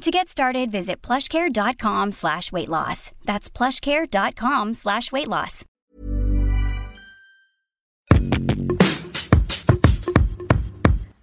To get started, visit plushcare.com slash weight loss. That's plushcare.com slash weight loss.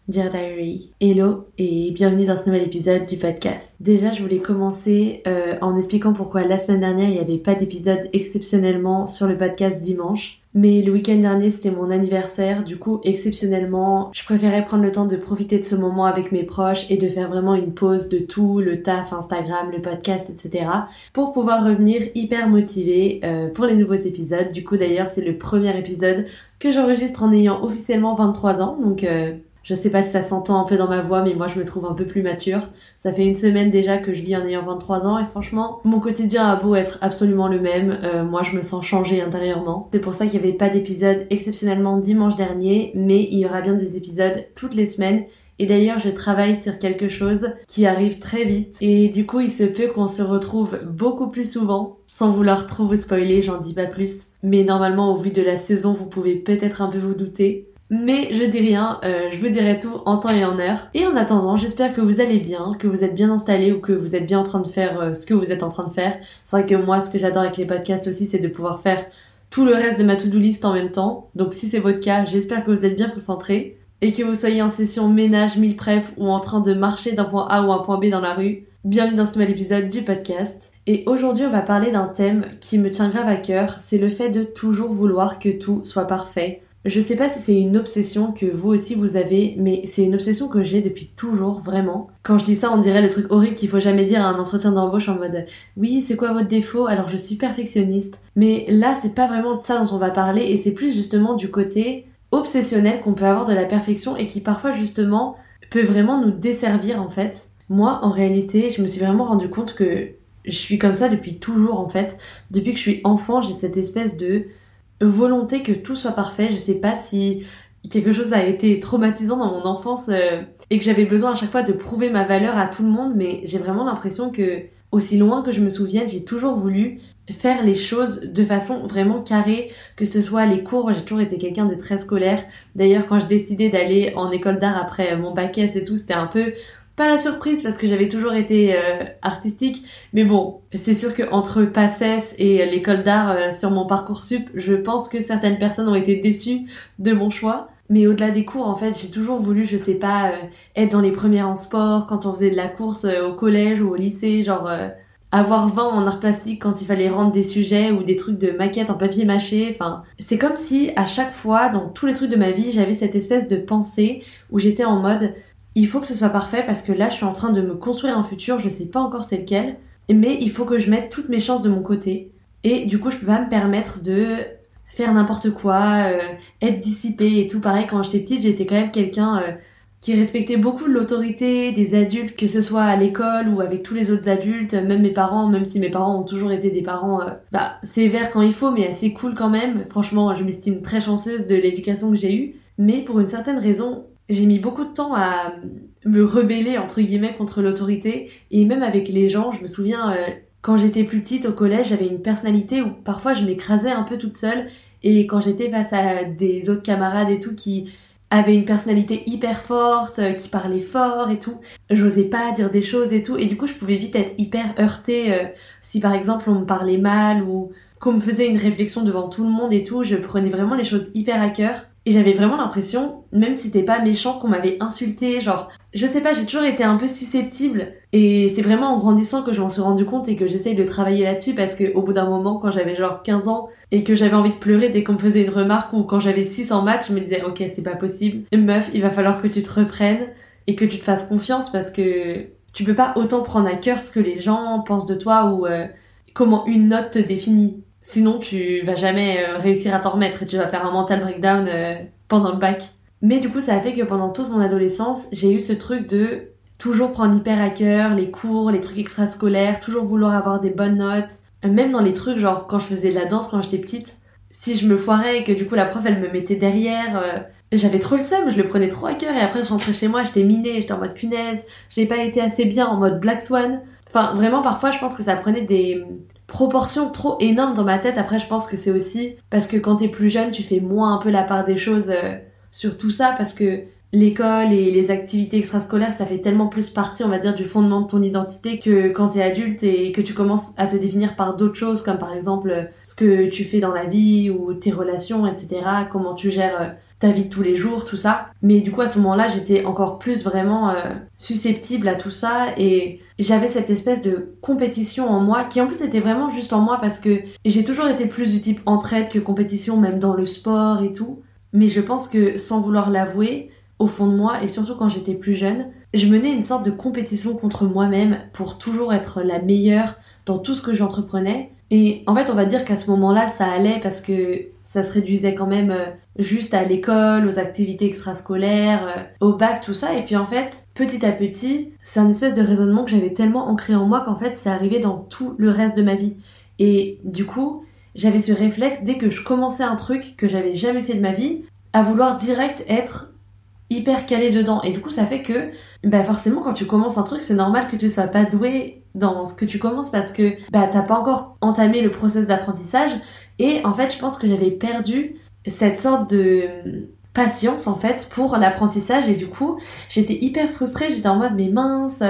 Dear Diary, hello et bienvenue dans ce nouvel épisode du podcast. Déjà, je voulais commencer euh, en expliquant pourquoi la semaine dernière il n'y avait pas d'épisode exceptionnellement sur le podcast dimanche. Mais le week-end dernier c'était mon anniversaire, du coup exceptionnellement je préférais prendre le temps de profiter de ce moment avec mes proches et de faire vraiment une pause de tout, le taf, Instagram, le podcast, etc. pour pouvoir revenir hyper motivée euh, pour les nouveaux épisodes. Du coup d'ailleurs c'est le premier épisode que j'enregistre en ayant officiellement 23 ans, donc euh, je sais pas si ça s'entend un peu dans ma voix, mais moi je me trouve un peu plus mature. Ça fait une semaine déjà que je vis en ayant 23 ans et franchement, mon quotidien a beau être absolument le même, euh, moi je me sens changée intérieurement. C'est pour ça qu'il n'y avait pas d'épisode exceptionnellement dimanche dernier, mais il y aura bien des épisodes toutes les semaines. Et d'ailleurs, je travaille sur quelque chose qui arrive très vite. Et du coup, il se peut qu'on se retrouve beaucoup plus souvent. Sans vouloir trop vous spoiler, j'en dis pas plus. Mais normalement, au vu de la saison, vous pouvez peut-être un peu vous douter. Mais je dis rien, euh, je vous dirai tout en temps et en heure. Et en attendant, j'espère que vous allez bien, que vous êtes bien installés ou que vous êtes bien en train de faire euh, ce que vous êtes en train de faire. C'est vrai que moi, ce que j'adore avec les podcasts aussi, c'est de pouvoir faire tout le reste de ma to-do list en même temps. Donc si c'est votre cas, j'espère que vous êtes bien concentrés et que vous soyez en session ménage, meal prep ou en train de marcher d'un point A ou un point B dans la rue. Bienvenue dans ce nouvel épisode du podcast. Et aujourd'hui, on va parler d'un thème qui me tient grave à cœur, c'est le fait de toujours vouloir que tout soit parfait je sais pas si c'est une obsession que vous aussi vous avez, mais c'est une obsession que j'ai depuis toujours, vraiment. Quand je dis ça, on dirait le truc horrible qu'il faut jamais dire à un entretien d'embauche en mode oui, c'est quoi votre défaut? Alors je suis perfectionniste. Mais là, c'est pas vraiment de ça dont on va parler et c'est plus justement du côté obsessionnel qu'on peut avoir de la perfection et qui parfois justement peut vraiment nous desservir en fait. Moi, en réalité, je me suis vraiment rendu compte que je suis comme ça depuis toujours en fait. Depuis que je suis enfant, j'ai cette espèce de volonté que tout soit parfait. Je sais pas si quelque chose a été traumatisant dans mon enfance euh, et que j'avais besoin à chaque fois de prouver ma valeur à tout le monde, mais j'ai vraiment l'impression que, aussi loin que je me souvienne, j'ai toujours voulu faire les choses de façon vraiment carrée, que ce soit les cours, j'ai toujours été quelqu'un de très scolaire. D'ailleurs, quand je décidais d'aller en école d'art après mon bac S et tout, c'était un peu pas la surprise parce que j'avais toujours été euh, artistique, mais bon, c'est sûr que entre et l'école d'art euh, sur mon parcours sup, je pense que certaines personnes ont été déçues de mon choix. Mais au-delà des cours, en fait, j'ai toujours voulu, je sais pas, euh, être dans les premières en sport, quand on faisait de la course au collège ou au lycée, genre avoir 20 en art plastique quand il fallait rendre des sujets ou des trucs de maquettes en papier mâché. Enfin, c'est comme si à chaque fois, dans tous les trucs de ma vie, j'avais cette espèce de pensée où j'étais en mode il faut que ce soit parfait parce que là je suis en train de me construire un futur, je sais pas encore c'est lequel, mais il faut que je mette toutes mes chances de mon côté. Et du coup je peux pas me permettre de faire n'importe quoi, euh, être dissipée et tout. Pareil quand j'étais petite j'étais quand même quelqu'un euh, qui respectait beaucoup l'autorité des adultes, que ce soit à l'école ou avec tous les autres adultes, même mes parents, même si mes parents ont toujours été des parents euh, bah, sévères quand il faut, mais assez cool quand même. Franchement, je m'estime très chanceuse de l'éducation que j'ai eue. Mais pour une certaine raison, j'ai mis beaucoup de temps à me rebeller entre guillemets contre l'autorité et même avec les gens je me souviens euh, quand j'étais plus petite au collège, j'avais une personnalité où parfois je m'écrasais un peu toute seule. Et quand j'étais face à des autres camarades et tout qui avaient une personnalité hyper forte, euh, qui parlaient fort et tout, j'osais pas dire des choses et tout. Et du coup, je pouvais vite être hyper heurtée euh, si par exemple on me parlait mal ou qu'on me faisait une réflexion devant tout le monde et tout. Je prenais vraiment les choses hyper à cœur. Et j'avais vraiment l'impression, même si c'était pas méchant, qu'on m'avait insulté, genre, je sais pas, j'ai toujours été un peu susceptible. Et c'est vraiment en grandissant que je m'en suis rendu compte et que j'essaye de travailler là-dessus parce que au bout d'un moment, quand j'avais genre 15 ans et que j'avais envie de pleurer dès qu'on me faisait une remarque ou quand j'avais 6 en maths, je me disais, ok, c'est pas possible. Meuf, il va falloir que tu te reprennes et que tu te fasses confiance parce que tu peux pas autant prendre à cœur ce que les gens pensent de toi ou euh, comment une note te définit. Sinon, tu vas jamais euh, réussir à t'en remettre et tu vas faire un mental breakdown euh, pendant le bac. Mais du coup, ça a fait que pendant toute mon adolescence, j'ai eu ce truc de toujours prendre hyper à cœur les cours, les trucs extrascolaires, toujours vouloir avoir des bonnes notes. Même dans les trucs, genre quand je faisais de la danse quand j'étais petite, si je me foirais et que du coup la prof elle me mettait derrière, euh, j'avais trop le seum, je le prenais trop à cœur et après je rentrais chez moi, j'étais minée, j'étais en mode punaise, j'ai pas été assez bien en mode Black Swan. Enfin, vraiment, parfois, je pense que ça prenait des, proportion trop énorme dans ma tête. Après, je pense que c'est aussi parce que quand t'es plus jeune, tu fais moins un peu la part des choses euh, sur tout ça parce que l'école et les activités extrascolaires, ça fait tellement plus partie, on va dire, du fondement de ton identité que quand t'es adulte et que tu commences à te définir par d'autres choses, comme par exemple ce que tu fais dans la vie ou tes relations, etc., comment tu gères euh, ta vie de tous les jours, tout ça. Mais du coup, à ce moment-là, j'étais encore plus vraiment euh, susceptible à tout ça et j'avais cette espèce de compétition en moi qui en plus était vraiment juste en moi parce que j'ai toujours été plus du type entraide que compétition, même dans le sport et tout. Mais je pense que sans vouloir l'avouer, au fond de moi et surtout quand j'étais plus jeune, je menais une sorte de compétition contre moi-même pour toujours être la meilleure dans tout ce que j'entreprenais. Et en fait, on va dire qu'à ce moment-là, ça allait parce que ça se réduisait quand même euh, juste à l'école, aux activités extrascolaires, euh, au bac, tout ça. Et puis en fait, petit à petit, c'est un espèce de raisonnement que j'avais tellement ancré en moi qu'en fait, c'est arrivé dans tout le reste de ma vie. Et du coup, j'avais ce réflexe dès que je commençais un truc que j'avais jamais fait de ma vie, à vouloir direct être hyper calé dedans. Et du coup, ça fait que, bah forcément, quand tu commences un truc, c'est normal que tu sois pas doué dans ce que tu commences parce que bah t'as pas encore entamé le process d'apprentissage. Et en fait, je pense que j'avais perdu cette sorte de patience en fait pour l'apprentissage. Et du coup j'étais hyper frustrée. J'étais en mode mais mince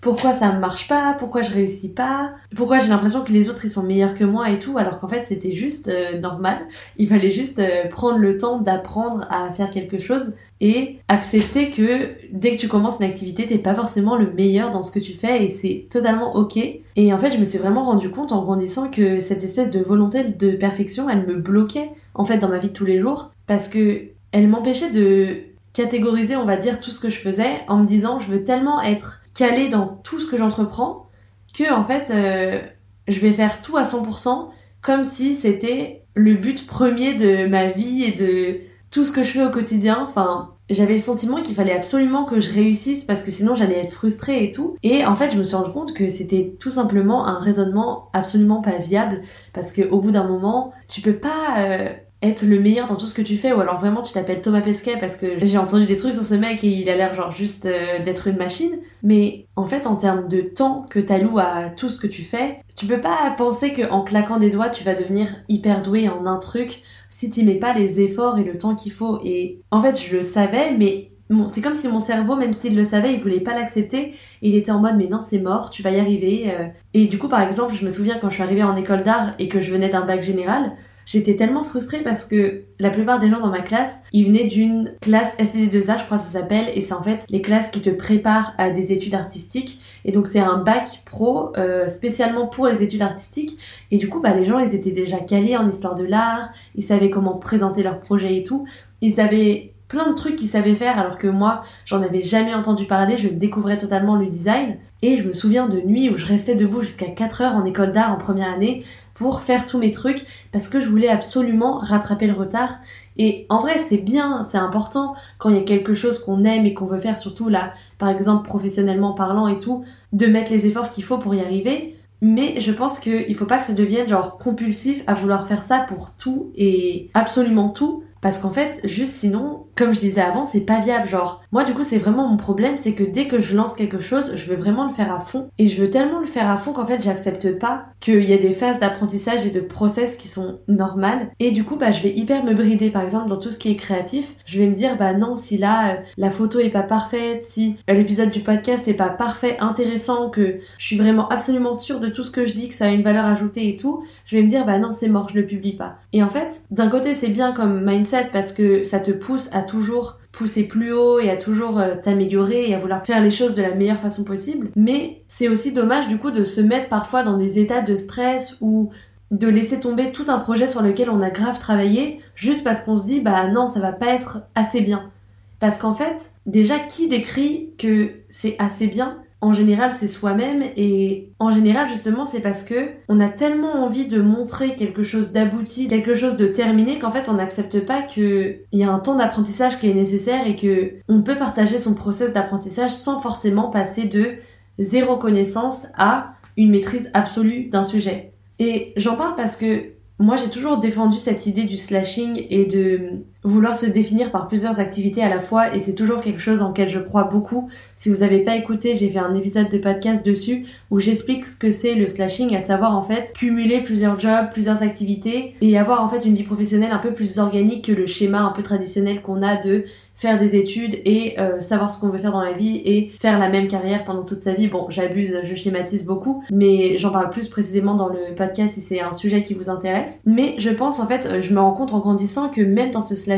pourquoi ça ne marche pas? Pourquoi je réussis pas? Pourquoi j'ai l'impression que les autres ils sont meilleurs que moi et tout? Alors qu'en fait c'était juste euh, normal. Il fallait juste euh, prendre le temps d'apprendre à faire quelque chose et accepter que dès que tu commences une activité t'es pas forcément le meilleur dans ce que tu fais et c'est totalement ok. Et en fait je me suis vraiment rendu compte en grandissant que cette espèce de volonté de perfection elle me bloquait en fait dans ma vie de tous les jours. Parce que elle m'empêchait de catégoriser, on va dire, tout ce que je faisais en me disant je veux tellement être calée dans tout ce que j'entreprends que en fait euh, je vais faire tout à 100% comme si c'était le but premier de ma vie et de tout ce que je fais au quotidien. Enfin, j'avais le sentiment qu'il fallait absolument que je réussisse parce que sinon j'allais être frustrée et tout. Et en fait, je me suis rendu compte que c'était tout simplement un raisonnement absolument pas viable parce que au bout d'un moment, tu peux pas euh, être le meilleur dans tout ce que tu fais ou alors vraiment tu t'appelles Thomas Pesquet parce que j'ai entendu des trucs sur ce mec et il a l'air genre juste euh, d'être une machine mais en fait en termes de temps que t'alloues à tout ce que tu fais tu peux pas penser que en claquant des doigts tu vas devenir hyper doué en un truc si tu mets pas les efforts et le temps qu'il faut et en fait je le savais mais Bon, c'est comme si mon cerveau, même s'il le savait, il voulait pas l'accepter. Il était en mode mais non c'est mort, tu vas y arriver. Euh. Et du coup par exemple, je me souviens quand je suis arrivée en école d'art et que je venais d'un bac général, J'étais tellement frustrée parce que la plupart des gens dans ma classe, ils venaient d'une classe STD2A, je crois que ça s'appelle, et c'est en fait les classes qui te préparent à des études artistiques. Et donc c'est un bac pro euh, spécialement pour les études artistiques. Et du coup, bah, les gens, ils étaient déjà calés en histoire de l'art, ils savaient comment présenter leurs projets et tout. Ils avaient plein de trucs qu'ils savaient faire alors que moi, j'en avais jamais entendu parler, je découvrais totalement le design. Et je me souviens de nuits où je restais debout jusqu'à 4 heures en école d'art en première année pour faire tous mes trucs parce que je voulais absolument rattraper le retard. Et en vrai, c'est bien, c'est important quand il y a quelque chose qu'on aime et qu'on veut faire, surtout là, par exemple professionnellement parlant et tout, de mettre les efforts qu'il faut pour y arriver. Mais je pense qu'il faut pas que ça devienne genre compulsif à vouloir faire ça pour tout et absolument tout. Parce qu'en fait, juste sinon, comme je disais avant, c'est pas viable. Genre, moi, du coup, c'est vraiment mon problème, c'est que dès que je lance quelque chose, je veux vraiment le faire à fond. Et je veux tellement le faire à fond qu'en fait, j'accepte pas qu'il y a des phases d'apprentissage et de process qui sont normales. Et du coup, bah, je vais hyper me brider. Par exemple, dans tout ce qui est créatif, je vais me dire, bah non, si là, euh, la photo est pas parfaite, si euh, l'épisode du podcast est pas parfait, intéressant, que je suis vraiment absolument sûre de tout ce que je dis, que ça a une valeur ajoutée et tout, je vais me dire, bah non, c'est mort, je le publie pas. Et en fait, d'un côté, c'est bien comme mindset parce que ça te pousse à toujours pousser plus haut et à toujours euh, t'améliorer et à vouloir faire les choses de la meilleure façon possible. Mais c'est aussi dommage du coup de se mettre parfois dans des états de stress ou de laisser tomber tout un projet sur lequel on a grave travaillé juste parce qu'on se dit bah non ça va pas être assez bien. Parce qu'en fait, déjà qui décrit que c'est assez bien en général c'est soi-même et en général justement c'est parce que on a tellement envie de montrer quelque chose d'abouti, quelque chose de terminé qu'en fait on n'accepte pas qu'il y a un temps d'apprentissage qui est nécessaire et que on peut partager son process d'apprentissage sans forcément passer de zéro connaissance à une maîtrise absolue d'un sujet. Et j'en parle parce que moi, j'ai toujours défendu cette idée du slashing et de vouloir se définir par plusieurs activités à la fois et c'est toujours quelque chose en lequel je crois beaucoup. Si vous n'avez pas écouté, j'ai fait un épisode de podcast dessus où j'explique ce que c'est le slashing, à savoir en fait cumuler plusieurs jobs, plusieurs activités et avoir en fait une vie professionnelle un peu plus organique que le schéma un peu traditionnel qu'on a de faire des études et euh, savoir ce qu'on veut faire dans la vie et faire la même carrière pendant toute sa vie. Bon, j'abuse, je schématise beaucoup, mais j'en parle plus précisément dans le podcast si c'est un sujet qui vous intéresse. Mais je pense en fait, euh, je me rends compte en grandissant que même dans ce slashing,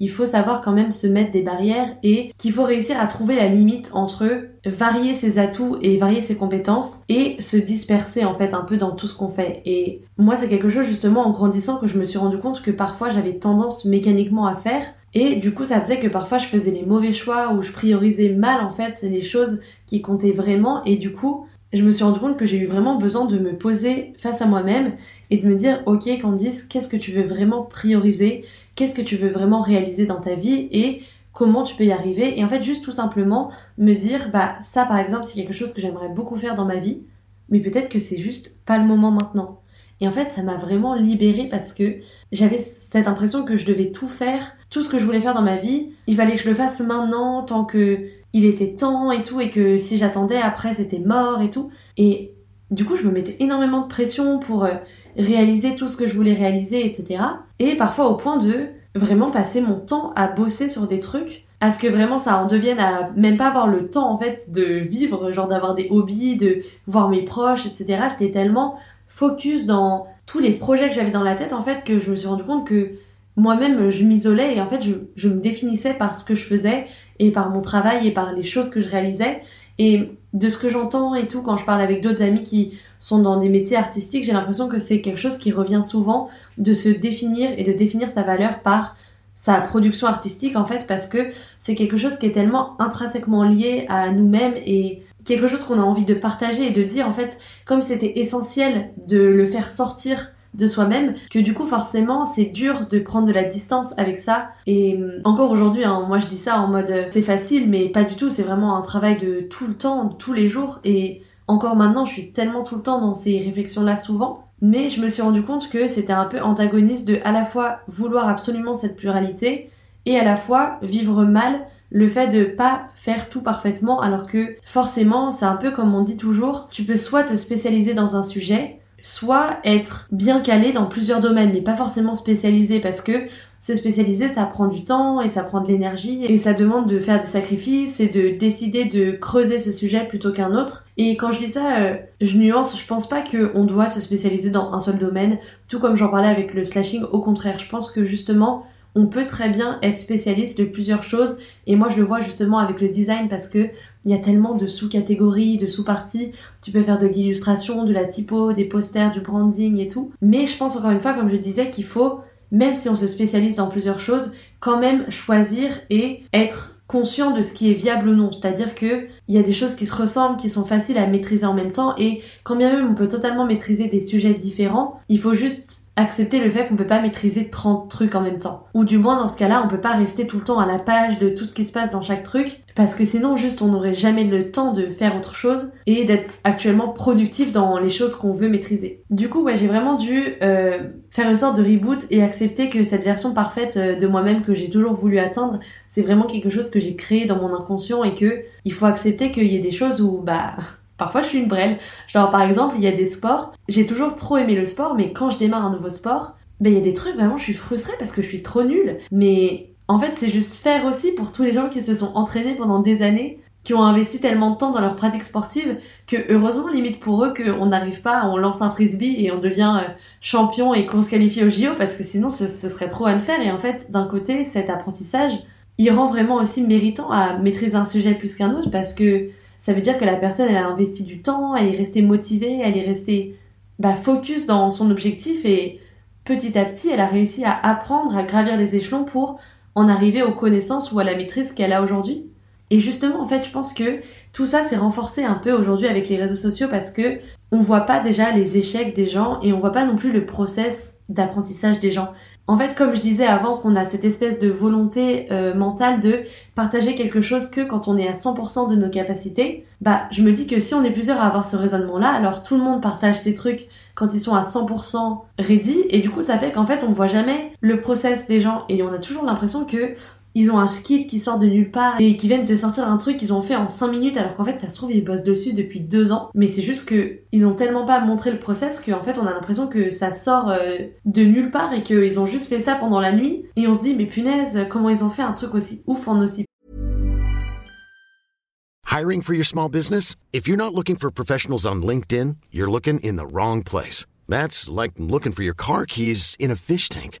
il faut savoir quand même se mettre des barrières et qu'il faut réussir à trouver la limite entre varier ses atouts et varier ses compétences et se disperser en fait un peu dans tout ce qu'on fait. Et moi c'est quelque chose justement en grandissant que je me suis rendu compte que parfois j'avais tendance mécaniquement à faire et du coup, ça faisait que parfois je faisais les mauvais choix ou je priorisais mal en fait les choses qui comptaient vraiment. Et du coup, je me suis rendu compte que j'ai eu vraiment besoin de me poser face à moi-même et de me dire, ok Candice, qu'est-ce que tu veux vraiment prioriser? Qu'est-ce que tu veux vraiment réaliser dans ta vie Et comment tu peux y arriver Et en fait, juste tout simplement me dire, bah ça par exemple, c'est quelque chose que j'aimerais beaucoup faire dans ma vie, mais peut-être que c'est juste pas le moment maintenant. Et en fait, ça m'a vraiment libérée parce que j'avais cette impression que je devais tout faire, tout ce que je voulais faire dans ma vie, il fallait que je le fasse maintenant, tant que il était temps et tout, et que si j'attendais après c'était mort et tout. Et du coup, je me mettais énormément de pression pour euh, réaliser tout ce que je voulais réaliser, etc. Et parfois au point de vraiment passer mon temps à bosser sur des trucs, à ce que vraiment ça en devienne à même pas avoir le temps en fait de vivre, genre d'avoir des hobbies, de voir mes proches, etc. J'étais tellement focus dans tous les projets que j'avais dans la tête en fait que je me suis rendu compte que moi-même je m'isolais et en fait je, me définissais par ce que je faisais et par mon travail et par les choses que je réalisais et de ce que j'entends et tout quand je parle avec d'autres amis qui sont dans des métiers artistiques j'ai l'impression que c'est quelque chose qui revient souvent de se définir et de définir sa valeur par sa production artistique en fait parce que c'est quelque chose qui est tellement intrinsèquement lié à nous-mêmes et quelque chose qu'on a envie de partager et de dire en fait comme c'était essentiel de le faire sortir de soi-même que du coup forcément c'est dur de prendre de la distance avec ça. Et hum, encore aujourd'hui hein, moi je dis ça en mode euh, c'est facile mais pas du tout. C'est vraiment un travail de tout le temps tous les jours. Et encore maintenant je suis tellement tout le temps dans ces réflexions là souvent. Mais je me suis rendu compte que c'était un peu antagoniste de à la fois vouloir absolument cette pluralité et à la fois vivre mal le fait de pas faire tout parfaitement. Alors que forcément c'est un peu comme on dit toujours tu peux soit te spécialiser dans un sujet soit être bien calé dans plusieurs domaines mais pas forcément spécialisé parce que se spécialiser ça prend du temps et ça prend de l'énergie et ça demande de faire des sacrifices et de décider de creuser ce sujet plutôt qu'un autre. Et quand je dis ça euh, je nuance je pense pas qu'on doit se spécialiser dans un seul domaine tout comme j'en parlais avec le slashing au contraire. Je pense que justement on peut très bien être spécialiste de plusieurs choses et moi je le vois justement avec le design parce que il y a tellement de sous-catégories, de sous-parties. Tu peux faire de l'illustration, de la typo, des posters, du branding et tout. Mais je pense encore une fois, comme je disais, qu'il faut, même si on se spécialise dans plusieurs choses, quand même choisir et être conscient de ce qui est viable ou non. C'est-à-dire que il y a des choses qui se ressemblent, qui sont faciles à maîtriser en même temps et quand bien même on peut totalement maîtriser des sujets différents, il faut juste accepter le fait qu'on peut pas maîtriser 30 trucs en même temps. Ou du moins dans ce cas-là, on peut pas rester tout le temps à la page de tout ce qui se passe dans chaque truc parce que sinon juste on n'aurait jamais le temps de faire autre chose et d'être actuellement productif dans les choses qu'on veut maîtriser. Du coup, j'ai vraiment dû euh, faire une sorte de reboot et accepter que cette version parfaite euh, de moi-même que j'ai toujours voulu atteindre, c'est vraiment quelque chose que j'ai créé dans mon inconscient et que il faut accepter qu'il y ait des choses où bah parfois je suis une brêle. Genre par exemple, il y a des sports, j'ai toujours trop aimé le sport mais quand je démarre un nouveau sport, ben il y a des trucs vraiment je suis frustrée parce que je suis trop nulle mais en fait, c'est juste faire aussi pour tous les gens qui se sont entraînés pendant des années, qui ont investi tellement de temps dans leur pratique sportive, que heureusement, limite pour eux, qu'on n'arrive pas, on lance un frisbee et on devient euh, champion et qu'on se qualifie au JO, parce que sinon, ce, serait trop à le faire. Et en fait, d'un côté, cet apprentissage, il rend vraiment aussi méritant à maîtriser un sujet plus qu'un autre, parce que ça veut dire que la personne, elle a investi du temps, elle est restée motivée, elle est restée bah, focus dans son objectif et petit à petit, elle a réussi à apprendre à gravir les échelons pour en arriver aux connaissances ou à la maîtrise qu'elle a aujourd'hui. Et justement, en fait, je pense que tout ça s'est renforcé un peu aujourd'hui avec les réseaux sociaux parce que on voit pas déjà les échecs des gens et on voit pas non plus le process d'apprentissage des gens. En fait, comme je disais avant qu'on a cette espèce de volonté euh, mentale de partager quelque chose que quand on est à 100% de nos capacités, bah je me dis que si on est plusieurs à avoir ce raisonnement-là, alors tout le monde partage ses trucs quand ils sont à 100% ready et du coup ça fait qu'en fait on voit jamais le process des gens. Et on a toujours l'impression que ils ont un skill qui sort de nulle part et qui viennent de sortir un truc qu'ils ont fait en 5 minutes alors qu'en fait ça se trouve ils bossent dessus depuis 2 ans mais c'est juste que ils ont tellement pas montré le process qu'en fait on a l'impression que ça sort euh, de nulle part et qu'ils ont juste fait ça pendant la nuit et on se dit mais punaise comment ils ont fait un truc aussi ouf en aussi Hiring for your small business? If you're not looking for professionals on LinkedIn, you're looking in the wrong place. That's like looking for your car keys in a fish tank.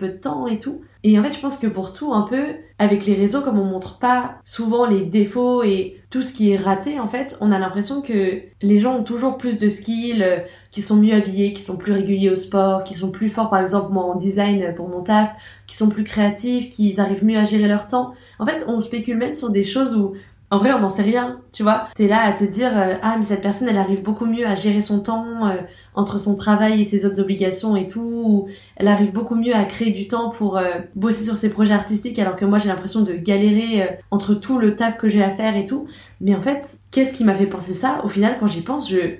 Peu de temps et tout. Et en fait, je pense que pour tout, un peu, avec les réseaux, comme on montre pas souvent les défauts et tout ce qui est raté, en fait, on a l'impression que les gens ont toujours plus de skills, euh, qui sont mieux habillés, qui sont plus réguliers au sport, qui sont plus forts, par exemple, moi, en design pour mon taf, qui sont plus créatifs, qui arrivent mieux à gérer leur temps. En fait, on spécule même sur des choses où en vrai, on n'en sait rien, tu vois. T'es là à te dire, euh, ah, mais cette personne, elle arrive beaucoup mieux à gérer son temps euh, entre son travail et ses autres obligations et tout. Ou elle arrive beaucoup mieux à créer du temps pour euh, bosser sur ses projets artistiques, alors que moi, j'ai l'impression de galérer entre tout le taf que j'ai à faire et tout. Mais en fait, qu'est-ce qui m'a fait penser ça? Au final, quand j'y pense, je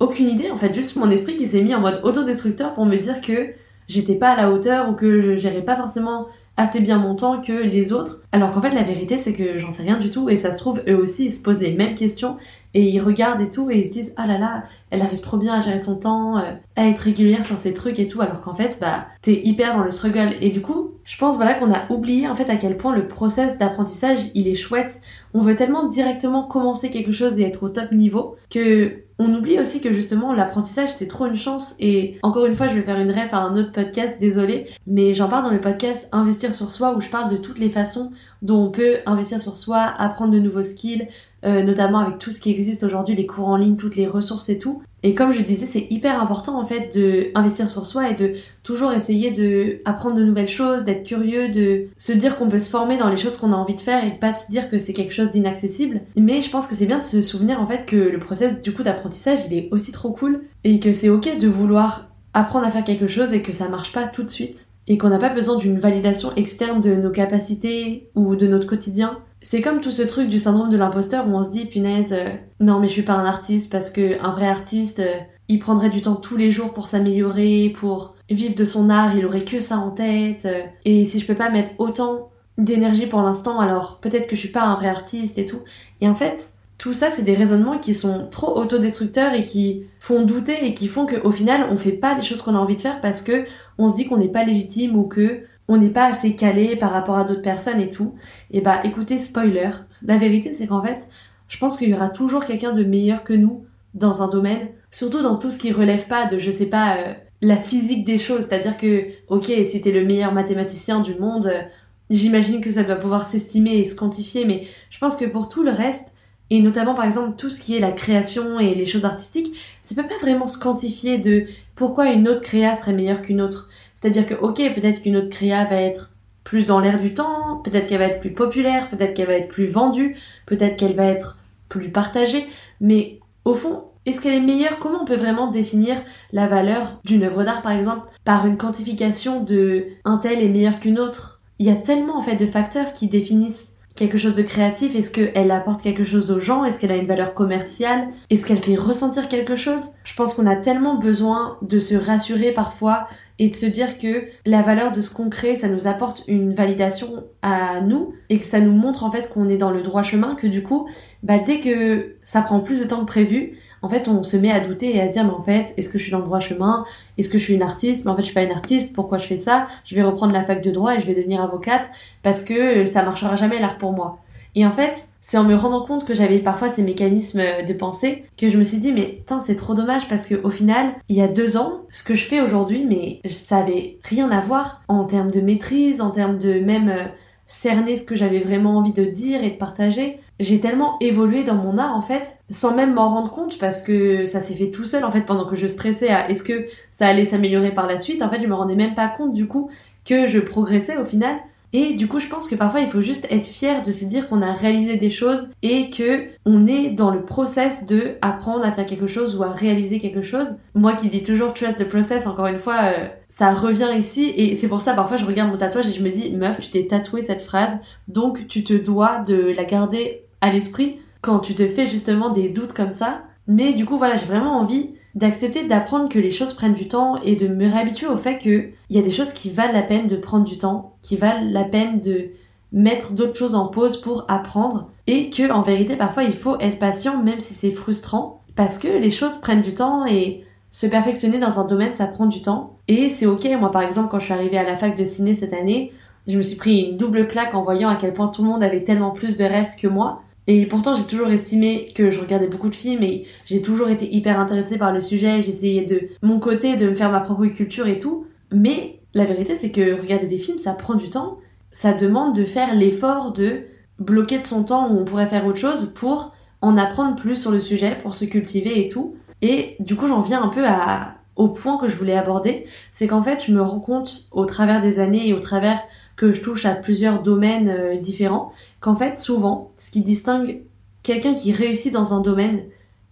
aucune idée. En fait, juste mon esprit qui s'est mis en mode autodestructeur pour me dire que j'étais pas à la hauteur ou que je gérais pas forcément assez bien mon temps que les autres. Alors qu'en fait, la vérité, c'est que j'en sais rien du tout. Et ça se trouve, eux aussi, ils se posent les mêmes questions. Et ils regardent et tout. Et ils se disent, ah là là, elle arrive trop bien à gérer son temps, euh, à être régulière sur ses trucs et tout. Alors qu'en fait, bah, t'es hyper dans le struggle. Et du coup, je pense, voilà, qu'on a oublié, en fait, à quel point le process d'apprentissage, il est chouette. On veut tellement directement commencer quelque chose et être au top niveau que on oublie aussi que justement l'apprentissage c'est trop une chance et encore une fois je vais faire une ref à un autre podcast, désolé, mais j'en parle dans le podcast Investir sur soi où je parle de toutes les façons dont on peut investir sur soi, apprendre de nouveaux skills, euh, notamment avec tout ce qui existe aujourd'hui, les cours en ligne, toutes les ressources et tout. Et comme je disais, c'est hyper important en fait de investir sur soi et de toujours essayer de apprendre de nouvelles choses, d'être curieux, de se dire qu'on peut se former dans les choses qu'on a envie de faire et de pas se dire que c'est quelque chose d'inaccessible. Mais je pense que c'est bien de se souvenir en fait que le process du coup d'apprentissage, il est aussi trop cool et que c'est ok de vouloir apprendre à faire quelque chose et que ça marche pas tout de suite et qu'on n'a pas besoin d'une validation externe de nos capacités ou de notre quotidien c'est comme tout ce truc du syndrome de l'imposteur où on se dit punaise, euh, non mais je suis pas un artiste parce que un vrai artiste, euh, il prendrait du temps tous les jours pour s'améliorer, pour vivre de son art, il aurait que ça en tête. Euh, et si je peux pas mettre autant d'énergie pour l'instant, alors peut-être que je suis pas un vrai artiste et tout. Et en fait, tout ça, c'est des raisonnements qui sont trop autodestructeurs et qui font douter et qui font qu'au final, on fait pas les choses qu'on a envie de faire parce que on se dit qu'on n'est pas légitime ou que on n'est pas assez calé par rapport à d'autres personnes et tout. Et bah, écoutez, spoiler. La vérité, c'est qu'en fait, je pense qu'il y aura toujours quelqu'un de meilleur que nous dans un domaine, surtout dans tout ce qui relève pas de, je sais pas, euh, la physique des choses. C'est-à-dire que, ok, si t'es le meilleur mathématicien du monde, euh, j'imagine que ça doit pouvoir s'estimer et se quantifier, mais je pense que pour tout le reste, et notamment par exemple tout ce qui est la création et les choses artistiques, ça peut pas vraiment se quantifier de pourquoi une autre créa serait meilleure qu'une autre. C'est-à-dire que, ok, peut-être qu'une autre créa va être plus dans l'air du temps, peut-être qu'elle va être plus populaire, peut-être qu'elle va être plus vendue, peut-être qu'elle va être plus partagée, mais au fond, est-ce qu'elle est meilleure? Comment on peut vraiment définir la valeur d'une œuvre d'art, par exemple, par une quantification de un tel est meilleur qu'une autre? Il y a tellement en fait de facteurs qui définissent quelque chose de créatif? Est-ce qu'elle apporte quelque chose aux gens? Est-ce qu'elle a une valeur commerciale? Est-ce qu'elle fait ressentir quelque chose? Je pense qu'on a tellement besoin de se rassurer parfois et de se dire que la valeur de ce qu'on crée, ça nous apporte une validation à nous et que ça nous montre en fait qu'on est dans le droit chemin, que du coup, bah, dès que ça prend plus de temps que prévu, en fait, on se met à douter et à se dire, mais en fait, est-ce que je suis dans le droit chemin? Est-ce que je suis une artiste? Mais en fait, je suis pas une artiste. Pourquoi je fais ça? Je vais reprendre la fac de droit et je vais devenir avocate parce que ça marchera jamais l'art pour moi. Et en fait, c'est en me rendant compte que j'avais parfois ces mécanismes de pensée que je me suis dit, mais tant c'est trop dommage parce qu'au final, il y a deux ans, ce que je fais aujourd'hui, mais ça avait rien à voir en termes de maîtrise, en termes de même euh, cerner ce que j'avais vraiment envie de dire et de partager. J'ai tellement évolué dans mon art en fait, sans même m'en rendre compte parce que ça s'est fait tout seul en fait pendant que je stressais à est-ce que ça allait s'améliorer par la suite. En fait, je me rendais même pas compte du coup que je progressais au final. Et du coup, je pense que parfois il faut juste être fier de se dire qu'on a réalisé des choses et que on est dans le process de apprendre à faire quelque chose ou à réaliser quelque chose. Moi qui dis toujours trust the process, encore une fois, euh, ça revient ici et c'est pour ça parfois je regarde mon tatouage et je me dis meuf, tu t'es tatoué cette phrase, donc tu te dois de la garder à l'esprit quand tu te fais justement des doutes comme ça. Mais du coup, voilà, j'ai vraiment envie d'accepter d'apprendre que les choses prennent du temps et de me réhabituer au fait qu'il y a des choses qui valent la peine de prendre du temps, qui valent la peine de mettre d'autres choses en pause pour apprendre et que en vérité parfois il faut être patient même si c'est frustrant parce que les choses prennent du temps et se perfectionner dans un domaine ça prend du temps et c'est ok moi par exemple quand je suis arrivée à la fac de ciné cette année je me suis pris une double claque en voyant à quel point tout le monde avait tellement plus de rêves que moi et pourtant, j'ai toujours estimé que je regardais beaucoup de films et j'ai toujours été hyper intéressée par le sujet. J'essayais de mon côté de me faire ma propre culture et tout. Mais la vérité, c'est que regarder des films, ça prend du temps. Ça demande de faire l'effort de bloquer de son temps où on pourrait faire autre chose pour en apprendre plus sur le sujet, pour se cultiver et tout. Et du coup, j'en viens un peu à, au point que je voulais aborder. C'est qu'en fait, je me rends compte au travers des années et au travers que je touche à plusieurs domaines euh, différents, qu'en fait, souvent, ce qui distingue quelqu'un qui réussit dans un domaine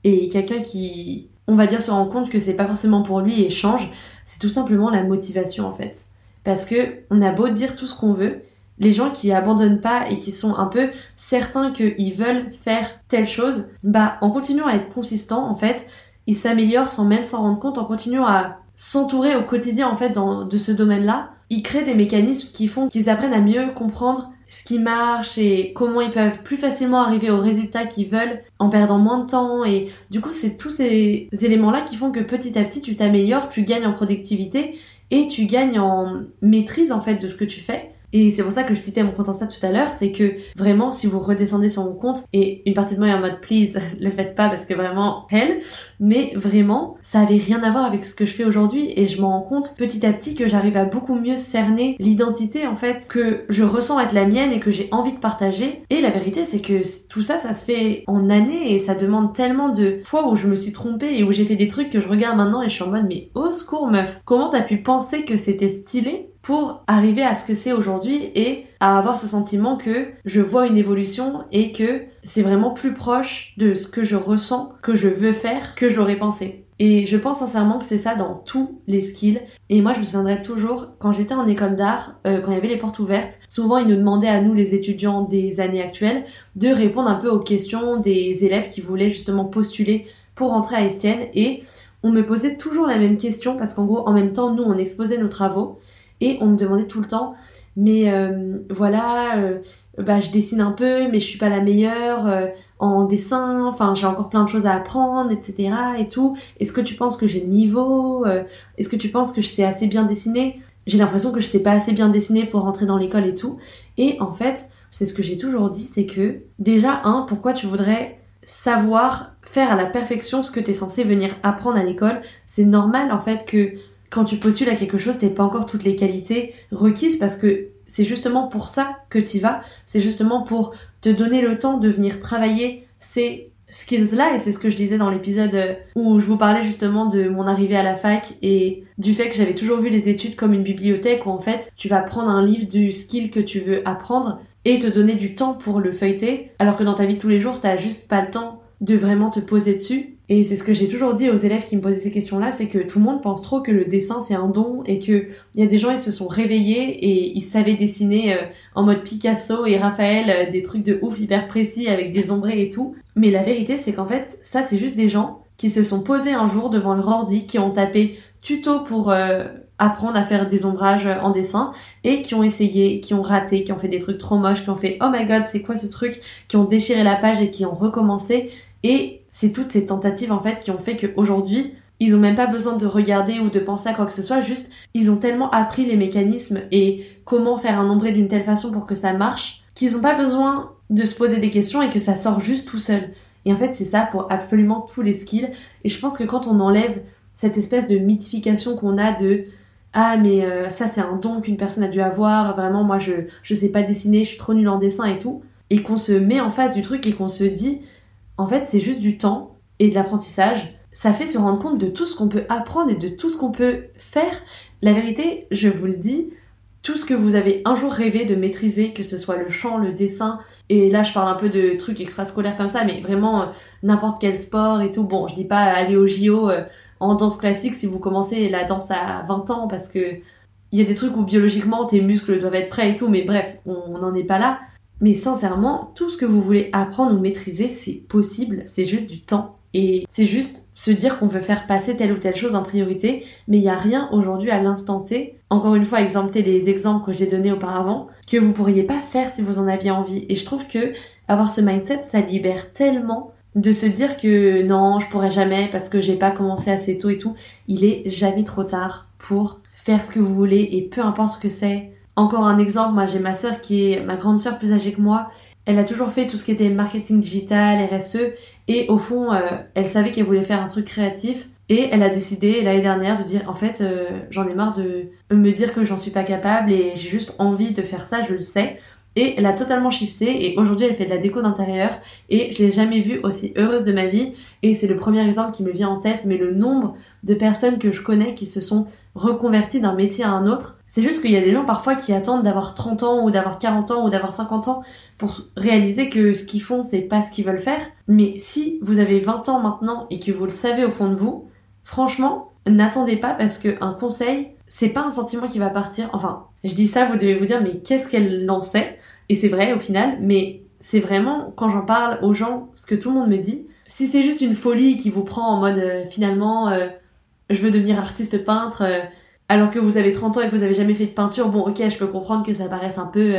et quelqu'un qui, on va dire, se rend compte que c'est pas forcément pour lui et change, c'est tout simplement la motivation en fait. Parce que on a beau dire tout ce qu'on veut, les gens qui abandonnent pas et qui sont un peu certains qu'ils veulent faire telle chose, bah en continuant à être consistant, en fait, ils s'améliorent sans même s'en rendre compte, en continuant à s'entourer au quotidien en fait de ce domaine-là, ils créent des mécanismes qui font qu'ils apprennent à mieux comprendre ce qui marche et comment ils peuvent plus facilement arriver aux résultats qu'ils veulent en perdant moins de temps. Et du coup c'est tous ces éléments-là qui font que petit à petit tu t'améliores, tu gagnes en productivité et tu gagnes en maîtrise en fait de ce que tu fais et c'est pour ça que je citais mon compte Insta tout à l'heure, c'est que vraiment, si vous redescendez sur mon compte, et une partie de moi est en mode please, le faites pas parce que vraiment, hell, mais vraiment, ça avait rien à voir avec ce que je fais aujourd'hui. Et je me rends compte petit à petit que j'arrive à beaucoup mieux cerner l'identité en fait que je ressens être la mienne et que j'ai envie de partager. Et la vérité, c'est que tout ça, ça se fait en années et ça demande tellement de fois où je me suis trompée et où j'ai fait des trucs que je regarde maintenant et je suis en mode mais au secours meuf, comment t'as pu penser que c'était stylé pour arriver à ce que c'est aujourd'hui et à avoir ce sentiment que je vois une évolution et que c'est vraiment plus proche de ce que je ressens, que je veux faire, que je l'aurais pensé. Et je pense sincèrement que c'est ça dans tous les skills. Et moi, je me souviendrai toujours, quand j'étais en école d'art, euh, quand il y avait les portes ouvertes, souvent ils nous demandaient à nous, les étudiants des années actuelles, de répondre un peu aux questions des élèves qui voulaient justement postuler pour entrer à Estienne. Et on me posait toujours la même question parce qu'en gros, en même temps, nous, on exposait nos travaux. Et on me demandait tout le temps, mais euh, voilà, euh, bah je dessine un peu mais je suis pas la meilleure euh, en dessin, enfin j'ai encore plein de choses à apprendre, etc. et tout. Est-ce que tu penses que j'ai le niveau Est-ce que tu penses que je sais assez bien dessiner? J'ai l'impression que je sais pas assez bien dessiner pour rentrer dans l'école et tout. Et en fait, c'est ce que j'ai toujours dit, c'est que déjà, un, pourquoi tu voudrais savoir faire à la perfection ce que tu es censé venir apprendre à l'école? C'est normal en fait que quand tu postules à quelque chose, t'es pas encore toutes les qualités requises parce que c'est justement pour ça que tu vas, c'est justement pour te donner le temps de venir travailler ces skills-là, et c'est ce que je disais dans l'épisode où je vous parlais justement de mon arrivée à la fac et du fait que j'avais toujours vu les études comme une bibliothèque où en fait tu vas prendre un livre du skill que tu veux apprendre et te donner du temps pour le feuilleter, alors que dans ta vie de tous les jours, t'as juste pas le temps de vraiment te poser dessus et c'est ce que j'ai toujours dit aux élèves qui me posaient ces questions-là, c'est que tout le monde pense trop que le dessin c'est un don et que il y a des gens ils se sont réveillés et ils savaient dessiner euh, en mode Picasso et Raphaël euh, des trucs de ouf hyper précis avec des ombrés et tout. Mais la vérité c'est qu'en fait ça c'est juste des gens qui se sont posés un jour devant leur ordi, qui ont tapé tuto pour euh, apprendre à faire des ombrages en dessin et qui ont essayé, qui ont raté, qui ont fait des trucs trop moches, qui ont fait oh my god c'est quoi ce truc, qui ont déchiré la page et qui ont recommencé et c'est toutes ces tentatives en fait qui ont fait qu'aujourd'hui, ils ont même pas besoin de regarder ou de penser à quoi que ce soit, juste ils ont tellement appris les mécanismes et comment faire un ombré d'une telle façon pour que ça marche, qu'ils ont pas besoin de se poser des questions et que ça sort juste tout seul. Et en fait, c'est ça pour absolument tous les skills. Et je pense que quand on enlève cette espèce de mythification qu'on a de ah mais euh, ça c'est un don qu'une personne a dû avoir, vraiment moi je je sais pas dessiner, je suis trop nulle en dessin et tout, et qu'on se met en face du truc et qu'on se dit en fait, c'est juste du temps et de l'apprentissage. Ça fait se rendre compte de tout ce qu'on peut apprendre et de tout ce qu'on peut faire. La vérité, je vous le dis, tout ce que vous avez un jour rêvé de maîtriser, que ce soit le chant, le dessin, et là je parle un peu de trucs extrascolaires comme ça, mais vraiment euh, n'importe quel sport et tout. Bon, je dis pas aller au JO euh, en danse classique si vous commencez la danse à 20 ans parce que il y a des trucs où biologiquement tes muscles doivent être prêts et tout, mais bref, on n'en est pas là. Mais sincèrement, tout ce que vous voulez apprendre ou maîtriser, c'est possible, c'est juste du temps. Et c'est juste se dire qu'on veut faire passer telle ou telle chose en priorité, mais il n'y a rien aujourd'hui à l'instant T, encore une fois exempter les exemples que j'ai donnés auparavant, que vous pourriez pas faire si vous en aviez envie. Et je trouve que avoir ce mindset, ça libère tellement de se dire que non, je pourrais jamais parce que j'ai pas commencé assez tôt et tout. Il est jamais trop tard pour faire ce que vous voulez et peu importe ce que c'est, encore un exemple, moi j'ai ma sœur qui est ma grande sœur plus âgée que moi. Elle a toujours fait tout ce qui était marketing digital, RSE, et au fond, euh, elle savait qu'elle voulait faire un truc créatif. Et elle a décidé l'année dernière de dire en fait euh, j'en ai marre de me dire que j'en suis pas capable et j'ai juste envie de faire ça, je le sais. Et elle a totalement shifté. Et aujourd'hui elle fait de la déco d'intérieur. Et je l'ai jamais vue aussi heureuse de ma vie. Et c'est le premier exemple qui me vient en tête. Mais le nombre de personnes que je connais qui se sont reconverties d'un métier à un autre c'est juste qu'il y a des gens parfois qui attendent d'avoir 30 ans ou d'avoir 40 ans ou d'avoir 50 ans pour réaliser que ce qu'ils font c'est pas ce qu'ils veulent faire. Mais si vous avez 20 ans maintenant et que vous le savez au fond de vous franchement n'attendez pas parce qu'un conseil c'est pas un sentiment qui va partir. Enfin je dis ça vous devez vous dire mais qu'est-ce qu'elle en sait? Et c'est vrai au final, mais c'est vraiment quand j'en parle aux gens, ce que tout le monde me dit. Si c'est juste une folie qui vous prend en mode euh, finalement euh, je veux devenir artiste peintre euh, alors que vous avez 30 ans et que vous avez jamais fait de peinture, bon ok je peux comprendre que ça paraisse un peu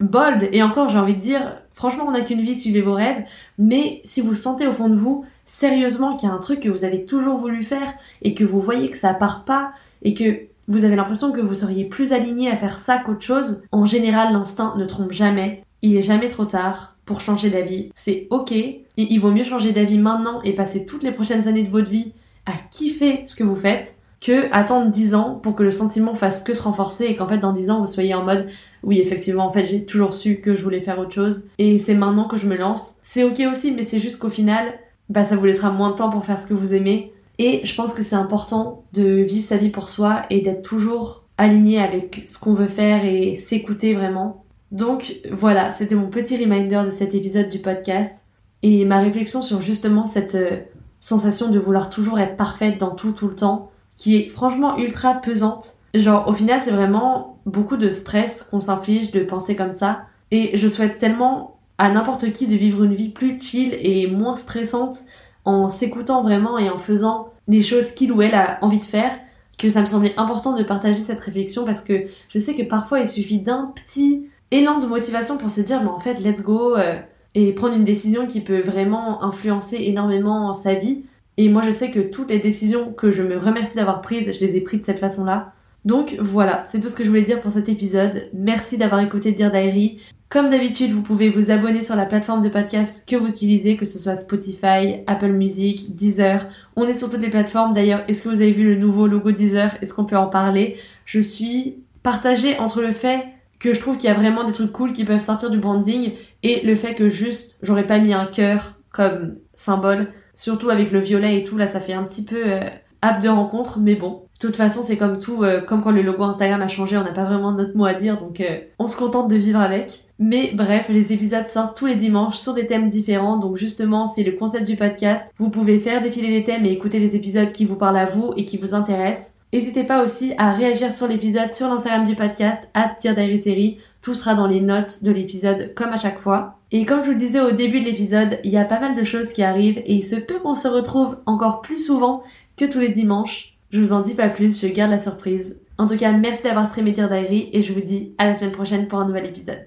bold et encore j'ai envie de dire franchement on n'a qu'une vie, suivez vos rêves, mais si vous sentez au fond de vous sérieusement qu'il y a un truc que vous avez toujours voulu faire et que vous voyez que ça part pas et que vous avez l'impression que vous seriez plus aligné à faire ça qu'autre chose, en général l'instinct ne trompe jamais. Il est jamais trop tard pour changer d'avis. C'est ok. Et il vaut mieux changer d'avis maintenant et passer toutes les prochaines années de votre vie à kiffer ce que vous faites que attendre 10 ans pour que le sentiment fasse que se renforcer et qu'en fait dans 10 ans vous soyez en mode oui effectivement en fait j'ai toujours su que je voulais faire autre chose et c'est maintenant que je me lance. C'est ok aussi mais c'est juste qu'au final bah ça vous laissera moins de temps pour faire ce que vous aimez et je pense que c'est important de vivre sa vie pour soi et d'être toujours aligné avec ce qu'on veut faire et s'écouter vraiment. Donc voilà, c'était mon petit reminder de cet épisode du podcast et ma réflexion sur justement cette euh, sensation de vouloir toujours être parfaite dans tout tout le temps qui est franchement ultra pesante. Genre au final c'est vraiment beaucoup de stress qu'on s'inflige de penser comme ça et je souhaite tellement à n'importe qui de vivre une vie plus chill et moins stressante en s'écoutant vraiment et en faisant les choses qu'il ou elle a envie de faire, que ça me semblait important de partager cette réflexion parce que je sais que parfois il suffit d'un petit élan de motivation pour se dire, mais en fait, let's go, euh, et prendre une décision qui peut vraiment influencer énormément sa vie. Et moi, je sais que toutes les décisions que je me remercie d'avoir prises, je les ai prises de cette façon-là. Donc voilà, c'est tout ce que je voulais dire pour cet épisode. Merci d'avoir écouté Dear Diary. Comme d'habitude, vous pouvez vous abonner sur la plateforme de podcast que vous utilisez, que ce soit Spotify, Apple Music, Deezer. On est sur toutes les plateformes. D'ailleurs, est-ce que vous avez vu le nouveau logo Deezer? Est-ce qu'on peut en parler? Je suis partagée entre le fait que je trouve qu'il y a vraiment des trucs cool qui peuvent sortir du branding et le fait que juste j'aurais pas mis un cœur comme symbole, surtout avec le violet et tout, là ça fait un petit peu euh, app de rencontre, mais bon. De toute façon, c'est comme tout, euh, comme quand le logo Instagram a changé, on n'a pas vraiment notre mot à dire, donc euh, on se contente de vivre avec. Mais bref, les épisodes sortent tous les dimanches sur des thèmes différents, donc justement, c'est le concept du podcast. Vous pouvez faire défiler les thèmes et écouter les épisodes qui vous parlent à vous et qui vous intéressent. N'hésitez pas aussi à réagir sur l'épisode sur l'Instagram du podcast, à Série. Tout sera dans les notes de l'épisode comme à chaque fois. Et comme je vous le disais au début de l'épisode, il y a pas mal de choses qui arrivent et il se peut qu'on se retrouve encore plus souvent que tous les dimanches. Je vous en dis pas plus, je garde la surprise. En tout cas, merci d'avoir streamé Dear Diary et je vous dis à la semaine prochaine pour un nouvel épisode.